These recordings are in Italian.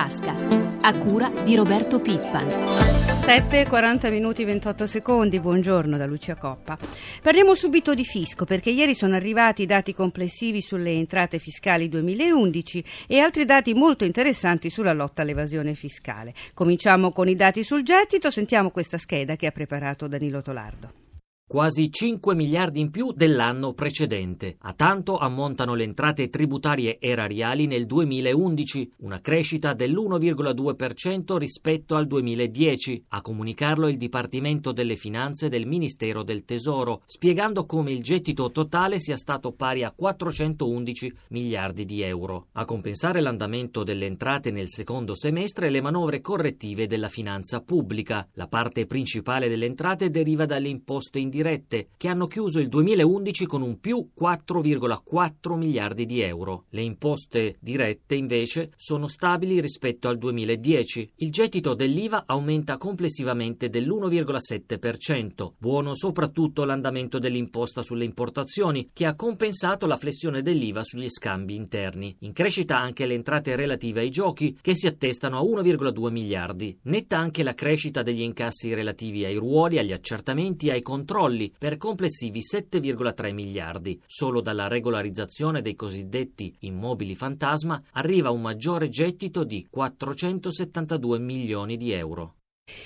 tasca, a cura di Roberto Pippan. 7.40 minuti 28 secondi, buongiorno da Lucia Coppa. Parliamo subito di fisco perché ieri sono arrivati i dati complessivi sulle entrate fiscali 2011 e altri dati molto interessanti sulla lotta all'evasione fiscale. Cominciamo con i dati sul gettito, sentiamo questa scheda che ha preparato Danilo Tolardo quasi 5 miliardi in più dell'anno precedente. A tanto ammontano le entrate tributarie erariali nel 2011, una crescita dell'1,2% rispetto al 2010, a comunicarlo il Dipartimento delle Finanze del Ministero del Tesoro, spiegando come il gettito totale sia stato pari a 411 miliardi di euro. A compensare l'andamento delle entrate nel secondo semestre le manovre correttive della finanza pubblica. La parte principale delle entrate deriva dalle imposte indirette dirette, che hanno chiuso il 2011 con un più 4,4 miliardi di euro. Le imposte dirette, invece, sono stabili rispetto al 2010. Il gettito dell'IVA aumenta complessivamente dell'1,7%, buono soprattutto l'andamento dell'imposta sulle importazioni, che ha compensato la flessione dell'IVA sugli scambi interni. In crescita anche le entrate relative ai giochi, che si attestano a 1,2 miliardi. Netta anche la crescita degli incassi relativi ai ruoli, agli accertamenti e ai controlli controlli per complessivi 7,3 miliardi. Solo dalla regolarizzazione dei cosiddetti immobili fantasma arriva un maggiore gettito di 472 milioni di euro.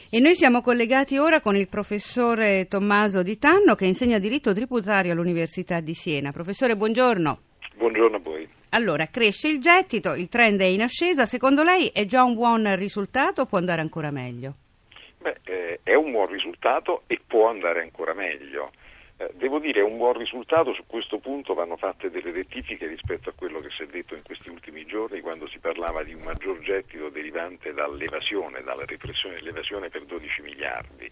E noi siamo collegati ora con il professore Tommaso Di Tanno che insegna diritto tributario all'Università di Siena. Professore, buongiorno. Buongiorno a voi. Allora, cresce il gettito, il trend è in ascesa, secondo lei è già un buon risultato o può andare ancora meglio? Beh, eh, è un buon risultato e può andare ancora meglio. Eh, devo dire, è un buon risultato, su questo punto vanno fatte delle rettifiche rispetto a quello che si è detto in questi ultimi giorni quando si parlava di un maggior gettito derivante dall'evasione, dalla repressione dell'evasione per 12 miliardi.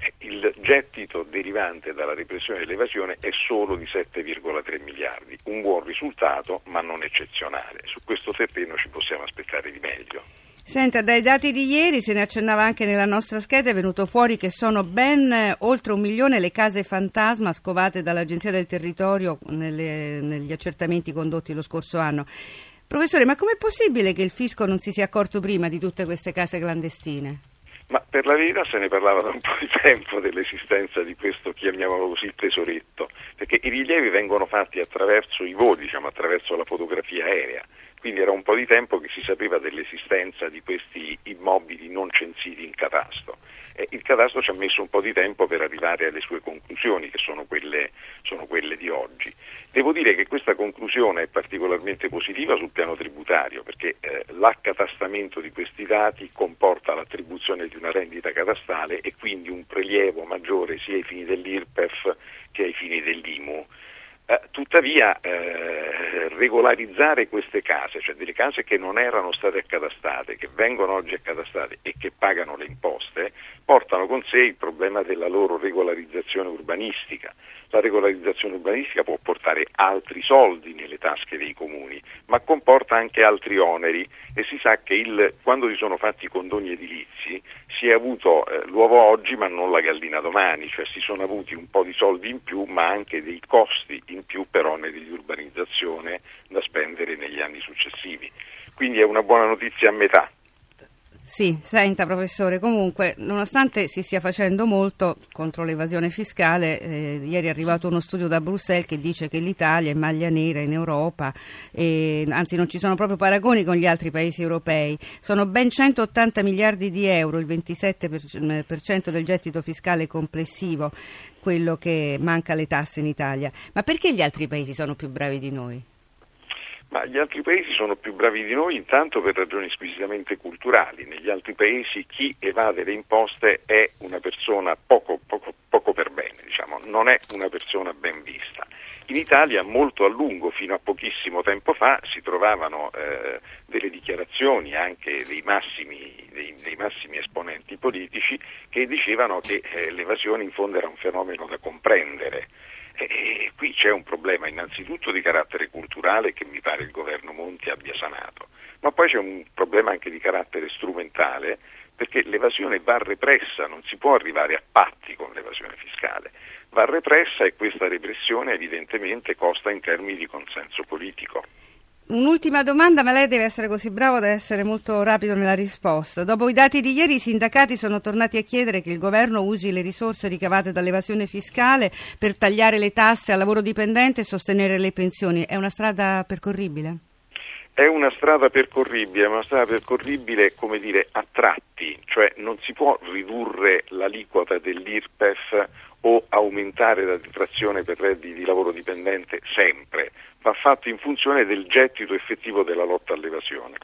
Eh, il gettito derivante dalla repressione dell'evasione è solo di 7,3 miliardi, un buon risultato ma non eccezionale. Su questo terreno ci possiamo aspettare di meglio. Senta, dai dati di ieri, se ne accennava anche nella nostra scheda, è venuto fuori che sono ben eh, oltre un milione le case fantasma scovate dall'Agenzia del Territorio nelle, negli accertamenti condotti lo scorso anno. Professore, ma com'è possibile che il fisco non si sia accorto prima di tutte queste case clandestine? Ma per la verità se ne parlava da un po' di tempo dell'esistenza di questo, chiamiamolo così, tesoretto, perché i rilievi vengono fatti attraverso i voli, diciamo, attraverso la fotografia aerea. Quindi era un po' di tempo che si sapeva dell'esistenza di questi immobili non censiti in catasto. Eh, il catasto ci ha messo un po' di tempo per arrivare alle sue conclusioni, che sono quelle, sono quelle di oggi. Devo dire che questa conclusione è particolarmente positiva sul piano tributario, perché eh, l'accatastamento di questi dati comporta l'attribuzione di una rendita catastale e quindi un prelievo maggiore sia ai fini dell'IRPEF che ai fini dell'IMU. Eh, tuttavia eh, regolarizzare queste case, cioè delle case che non erano state accatastate, che vengono oggi accatastate e che pagano le imposte, portano con sé il problema della loro regolarizzazione urbanistica. La regolarizzazione urbanistica può portare altri soldi nelle tasche dei comuni, ma comporta anche altri oneri e si sa che il, quando si sono fatti i condoni edilizi si è avuto eh, l'uovo oggi ma non la gallina domani, cioè si sono avuti un po' di soldi in più ma anche dei costi in più per oneri di urbanizzazione da spendere negli anni successivi. Quindi è una buona notizia a metà. Sì, senta professore, comunque nonostante si stia facendo molto contro l'evasione fiscale, eh, ieri è arrivato uno studio da Bruxelles che dice che l'Italia è maglia nera in Europa, e, anzi non ci sono proprio paragoni con gli altri paesi europei, sono ben 180 miliardi di euro, il 27% del gettito fiscale complessivo, quello che manca alle tasse in Italia. Ma perché gli altri paesi sono più bravi di noi? Ma gli altri paesi sono più bravi di noi intanto per ragioni squisitamente culturali. Negli altri paesi chi evade le imposte è una persona poco, poco, poco per bene, diciamo, non è una persona ben vista. In Italia molto a lungo, fino a pochissimo tempo fa, si trovavano eh, delle dichiarazioni anche dei massimi, dei, dei massimi, esponenti politici che dicevano che eh, l'evasione in fondo era un fenomeno da comprendere e qui c'è un problema innanzitutto di carattere culturale che mi pare il governo Monti abbia sanato, ma poi c'è un problema anche di carattere strumentale perché l'evasione va repressa, non si può arrivare a patti con l'evasione fiscale, va repressa e questa repressione evidentemente costa in termini di consenso politico. Un'ultima domanda, ma lei deve essere così bravo da essere molto rapido nella risposta. Dopo i dati di ieri, i sindacati sono tornati a chiedere che il governo usi le risorse ricavate dall'evasione fiscale per tagliare le tasse al lavoro dipendente e sostenere le pensioni. È una strada percorribile? È una strada percorribile, ma una strada percorribile, come dire, a tratti, cioè non si può ridurre l'aliquota dell'IRPEF o aumentare la detrazione per redditi di lavoro dipendente sempre, va fatto in funzione del gettito effettivo della lotta all'evasione.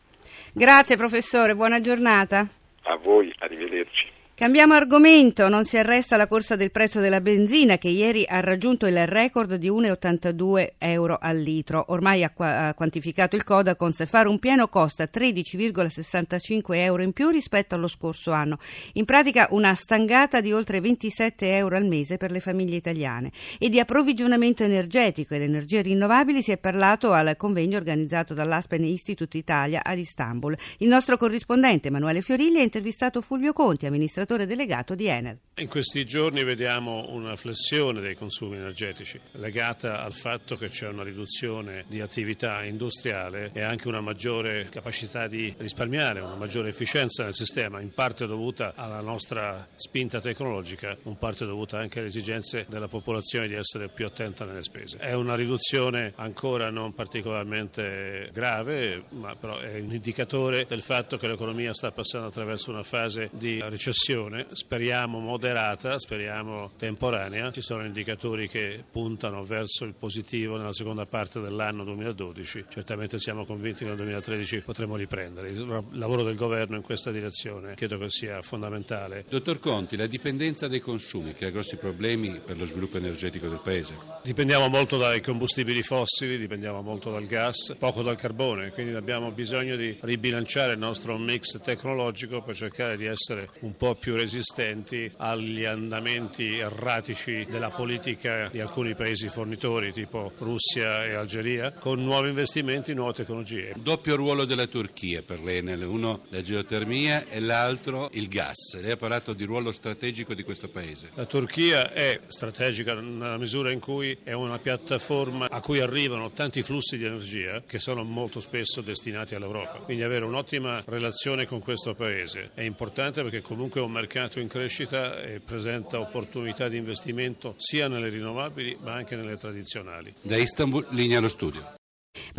Grazie professore, buona giornata. A voi, arrivederci. Cambiamo argomento, non si arresta la corsa del prezzo della benzina che ieri ha raggiunto il record di 1,82 euro al litro. Ormai ha, qua- ha quantificato il Codacons, fare un pieno costa 13,65 euro in più rispetto allo scorso anno. In pratica una stangata di oltre 27 euro al mese per le famiglie italiane. E di approvvigionamento energetico ed energie rinnovabili si è parlato al convegno organizzato dall'Aspen Institute Italia ad Istanbul. Il nostro corrispondente Emanuele Fiorilli ha intervistato Fulvio Conti, amministratore amministratore delegato di Enel. In questi giorni vediamo una flessione dei consumi energetici legata al fatto che c'è una riduzione di attività industriale e anche una maggiore capacità di risparmiare, una maggiore efficienza nel sistema, in parte dovuta alla nostra spinta tecnologica, in parte dovuta anche alle esigenze della popolazione di essere più attenta nelle spese. È una riduzione ancora non particolarmente grave, ma però è un indicatore del fatto che l'economia sta passando attraverso una fase di recessione recessione, speriamo moderata, speriamo temporanea. Ci sono indicatori che puntano verso il positivo nella seconda parte dell'anno 2012. Certamente siamo convinti che nel 2013 potremo riprendere. Il lavoro del governo in questa direzione credo che sia fondamentale. Dottor Conti, la dipendenza dai consumi crea grossi problemi per lo sviluppo energetico del Paese? Dipendiamo molto dai combustibili fossili, dipendiamo molto dal gas, poco dal carbone, quindi abbiamo bisogno di ribilanciare il nostro mix tecnologico per cercare di essere un po' più più resistenti agli andamenti erratici della politica di alcuni paesi fornitori tipo Russia e Algeria con nuovi investimenti, nuove tecnologie. Doppio ruolo della Turchia per l'Enel, uno la geotermia e l'altro il gas. Lei ha parlato di ruolo strategico di questo paese. La Turchia è strategica nella misura in cui è una piattaforma a cui arrivano tanti flussi di energia che sono molto spesso destinati all'Europa. Quindi avere un'ottima relazione con questo paese è importante perché comunque è un mercato in crescita e presenta opportunità di investimento sia nelle rinnovabili ma anche nelle tradizionali. Da Istanbul, linea allo studio.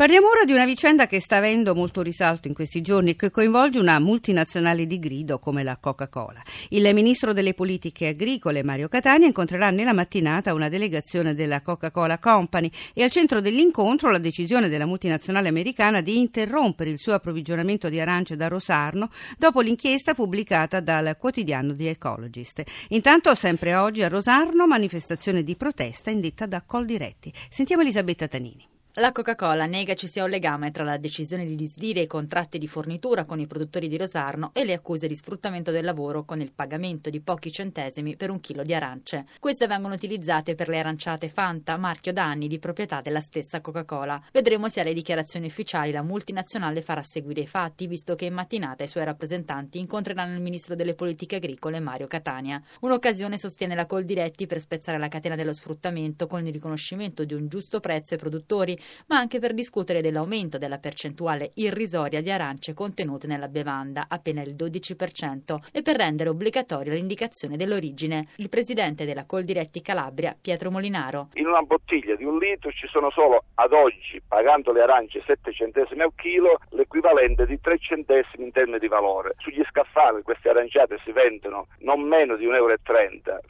Parliamo ora di una vicenda che sta avendo molto risalto in questi giorni e che coinvolge una multinazionale di grido come la Coca-Cola. Il ministro delle politiche agricole Mario Catania incontrerà nella mattinata una delegazione della Coca-Cola Company e al centro dell'incontro la decisione della multinazionale americana di interrompere il suo approvvigionamento di arance da Rosarno dopo l'inchiesta pubblicata dal quotidiano The Ecologist. Intanto, sempre oggi a Rosarno, manifestazione di protesta indetta da Coldiretti. Sentiamo Elisabetta Tanini. La Coca-Cola nega ci sia un legame tra la decisione di disdire i contratti di fornitura con i produttori di Rosarno e le accuse di sfruttamento del lavoro con il pagamento di pochi centesimi per un chilo di arance. Queste vengono utilizzate per le aranciate Fanta, marchio da anni di proprietà della stessa Coca-Cola. Vedremo se alle dichiarazioni ufficiali la multinazionale farà seguire i fatti, visto che in mattinata i suoi rappresentanti incontreranno il ministro delle politiche agricole Mario Catania. Un'occasione sostiene la Coldiretti per spezzare la catena dello sfruttamento con il riconoscimento di un giusto prezzo ai produttori ma anche per discutere dell'aumento della percentuale irrisoria di arance contenute nella bevanda, appena il 12%, e per rendere obbligatoria l'indicazione dell'origine. Il presidente della Coldiretti Calabria, Pietro Molinaro. In una bottiglia di un litro ci sono solo ad oggi, pagando le arance 7 centesimi al chilo, l'equivalente di 3 centesimi in termini di valore. Sugli scaffali queste aranciate si vendono non meno di 1,30 euro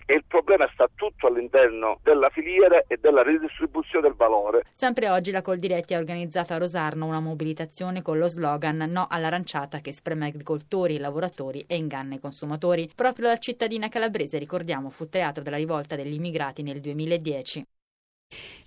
e il problema sta tutto all'interno della filiera e della ridistribuzione del valore. Sempre oggi Oggi la Coldiretti ha organizzato a Rosarno una mobilitazione con lo slogan No all'aranciata che spreme agricoltori, lavoratori e inganna i consumatori. Proprio la cittadina calabrese, ricordiamo, fu teatro della rivolta degli immigrati nel 2010.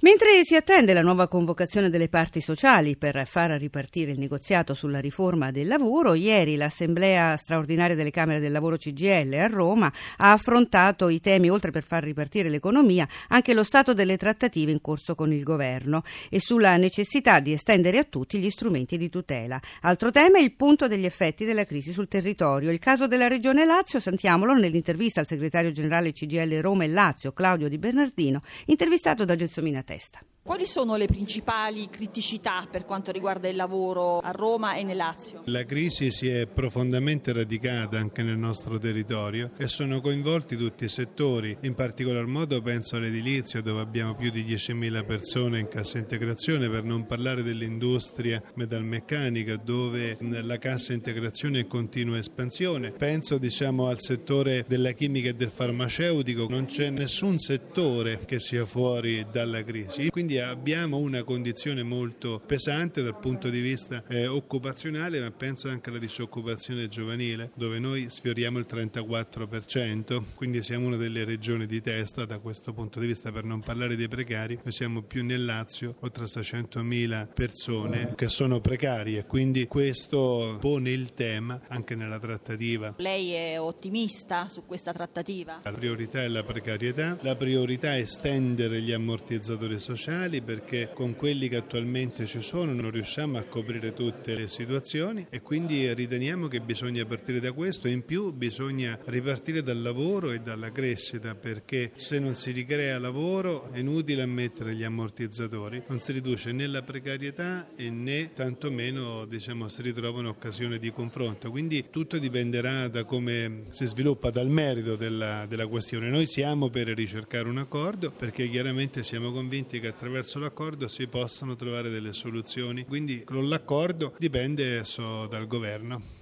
Mentre si attende la nuova convocazione delle parti sociali per far ripartire il negoziato sulla riforma del lavoro, ieri l'Assemblea straordinaria delle Camere del Lavoro CGL a Roma ha affrontato i temi, oltre per far ripartire l'economia, anche lo stato delle trattative in corso con il governo e sulla necessità di estendere a tutti gli strumenti di tutela. Altro tema è il punto degli effetti della crisi sul territorio. Il caso della Regione Lazio, sentiamolo nell'intervista al segretario generale CGL Roma e Lazio, Claudio Di Bernardino, intervistato da Gelsomina Testa. Quali sono le principali criticità per quanto riguarda il lavoro a Roma e nel Lazio? La crisi si è profondamente radicata anche nel nostro territorio e sono coinvolti tutti i settori, in particolar modo penso all'edilizia dove abbiamo più di 10.000 persone in cassa integrazione, per non parlare dell'industria metalmeccanica dove la cassa integrazione è in continua espansione. Penso diciamo, al settore della chimica e del farmaceutico, non c'è nessun settore che sia fuori dalla crisi. Quindi quindi abbiamo una condizione molto pesante dal punto di vista eh, occupazionale, ma penso anche alla disoccupazione giovanile, dove noi sfioriamo il 34%, quindi siamo una delle regioni di testa da questo punto di vista, per non parlare dei precari, noi siamo più nel Lazio, oltre a 600.000 persone che sono precarie, quindi questo pone il tema anche nella trattativa. Lei è ottimista su questa trattativa? La priorità è la precarietà, la priorità è estendere gli ammortizzatori sociali, nazionali perché con quelli che attualmente ci sono non riusciamo a coprire tutte le situazioni e quindi riteniamo che bisogna partire da questo in più bisogna ripartire dal lavoro e dalla crescita perché se non si ricrea lavoro è inutile ammettere gli ammortizzatori, non si riduce né la precarietà né tantomeno diciamo, si ritrovano occasioni di confronto. Quindi tutto dipenderà da come si sviluppa, dal merito della, della questione. Noi siamo per ricercare un accordo perché chiaramente siamo convinti che attraverso attraverso l'accordo si possano trovare delle soluzioni. Quindi con l'accordo dipende adesso dal governo.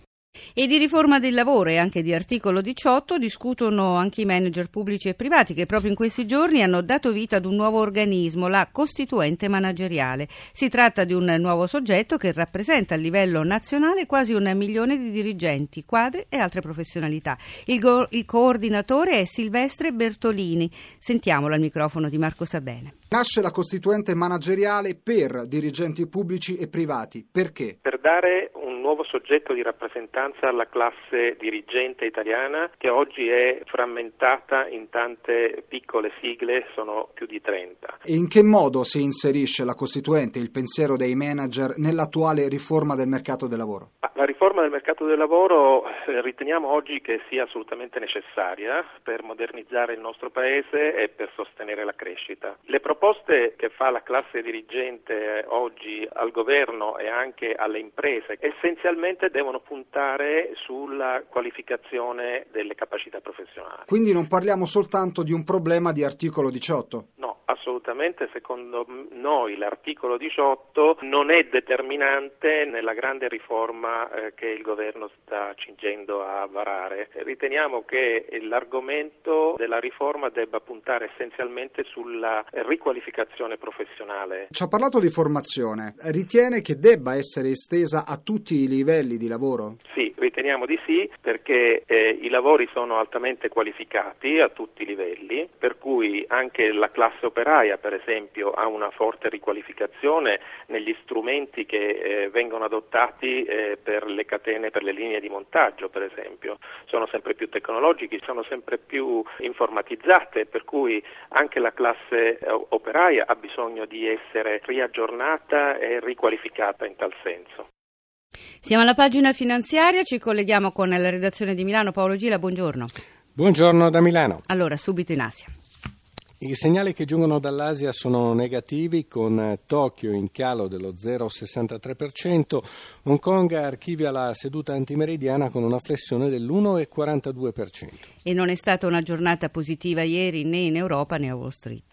E di riforma del lavoro e anche di articolo 18 discutono anche i manager pubblici e privati che proprio in questi giorni hanno dato vita ad un nuovo organismo, la Costituente Manageriale. Si tratta di un nuovo soggetto che rappresenta a livello nazionale quasi un milione di dirigenti, quadri e altre professionalità. Il, go- il coordinatore è Silvestre Bertolini. Sentiamolo al microfono di Marco Sabene. Nasce la Costituente Manageriale per dirigenti pubblici e privati. Perché? Per dare un nuovo soggetto di rappresentanza alla classe dirigente italiana che oggi è frammentata in tante piccole sigle, sono più di 30. E in che modo si inserisce la Costituente, il pensiero dei manager, nell'attuale riforma del mercato del lavoro? La riforma del mercato del lavoro eh, riteniamo oggi che sia assolutamente necessaria per modernizzare il nostro Paese e per sostenere la crescita. Le proposte che fa la classe dirigente oggi al governo e anche alle imprese essenzialmente devono puntare sulla qualificazione delle capacità professionali. Quindi non parliamo soltanto di un problema di articolo 18? No, assolutamente secondo noi l'articolo 18 non è determinante nella grande riforma eh, che il governo sta cingendo a varare. Riteniamo che l'argomento della riforma debba puntare essenzialmente sulla riqualificazione professionale. Ci ha parlato di formazione, ritiene che debba essere estesa a tutti i livelli di lavoro? Sì, riteniamo di sì perché eh, i lavori sono altamente qualificati a tutti i livelli, per cui anche la classe operaia per esempio ha una forte riqualificazione negli strumenti che eh, vengono adottati eh, per le catene, per le linee di montaggio per esempio, sono sempre più tecnologiche, sono sempre più informatizzate, per cui anche la classe eh, operaia ha bisogno di essere riaggiornata e riqualificata in tal senso. Siamo alla pagina finanziaria, ci colleghiamo con la redazione di Milano. Paolo Gila, buongiorno. Buongiorno da Milano. Allora, subito in Asia. I segnali che giungono dall'Asia sono negativi, con Tokyo in calo dello 0,63%, Hong Kong archivia la seduta antimeridiana con una flessione dell'1,42%. E non è stata una giornata positiva ieri né in Europa né a Wall Street.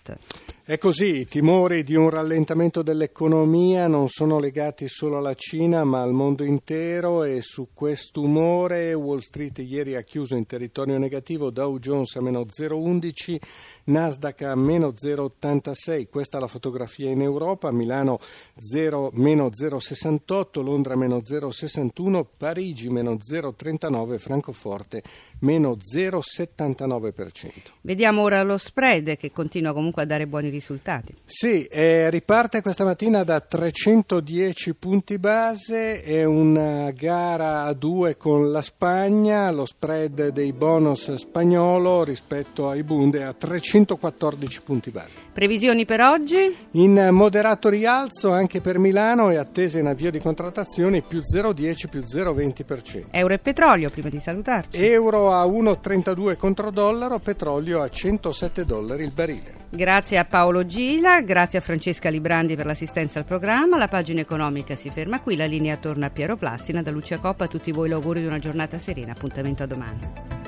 È così, i timori di un rallentamento dell'economia non sono legati solo alla Cina ma al mondo intero e su quest'umore Wall Street ieri ha chiuso in territorio negativo, Dow Jones a meno 0,11, Nasdaq a meno 0,86, questa è la fotografia in Europa, Milano 0, meno 0,68, Londra meno 0,61, Parigi meno 0,39, Francoforte meno 0,79%. Vediamo ora lo spread che continua comunque a dare buoni risultati. Sì, eh, riparte questa mattina da 310 punti base, è una gara a due con la Spagna, lo spread dei bonus spagnolo rispetto ai Bund è a 314 punti base. Previsioni per oggi? In moderato rialzo anche per Milano è attesa in avvio di contrattazioni più 0,10 più 0,20%. Euro e petrolio prima di salutarci. Euro a 1,32 contro dollaro, petrolio a 107 dollari il barile. Grazie a Paolo Gila, grazie a Francesca Librandi per l'assistenza al programma. La pagina economica si ferma qui, la linea torna a Piero Plastina. Da Lucia Coppa a tutti voi l'augurio di una giornata serena. Appuntamento a domani.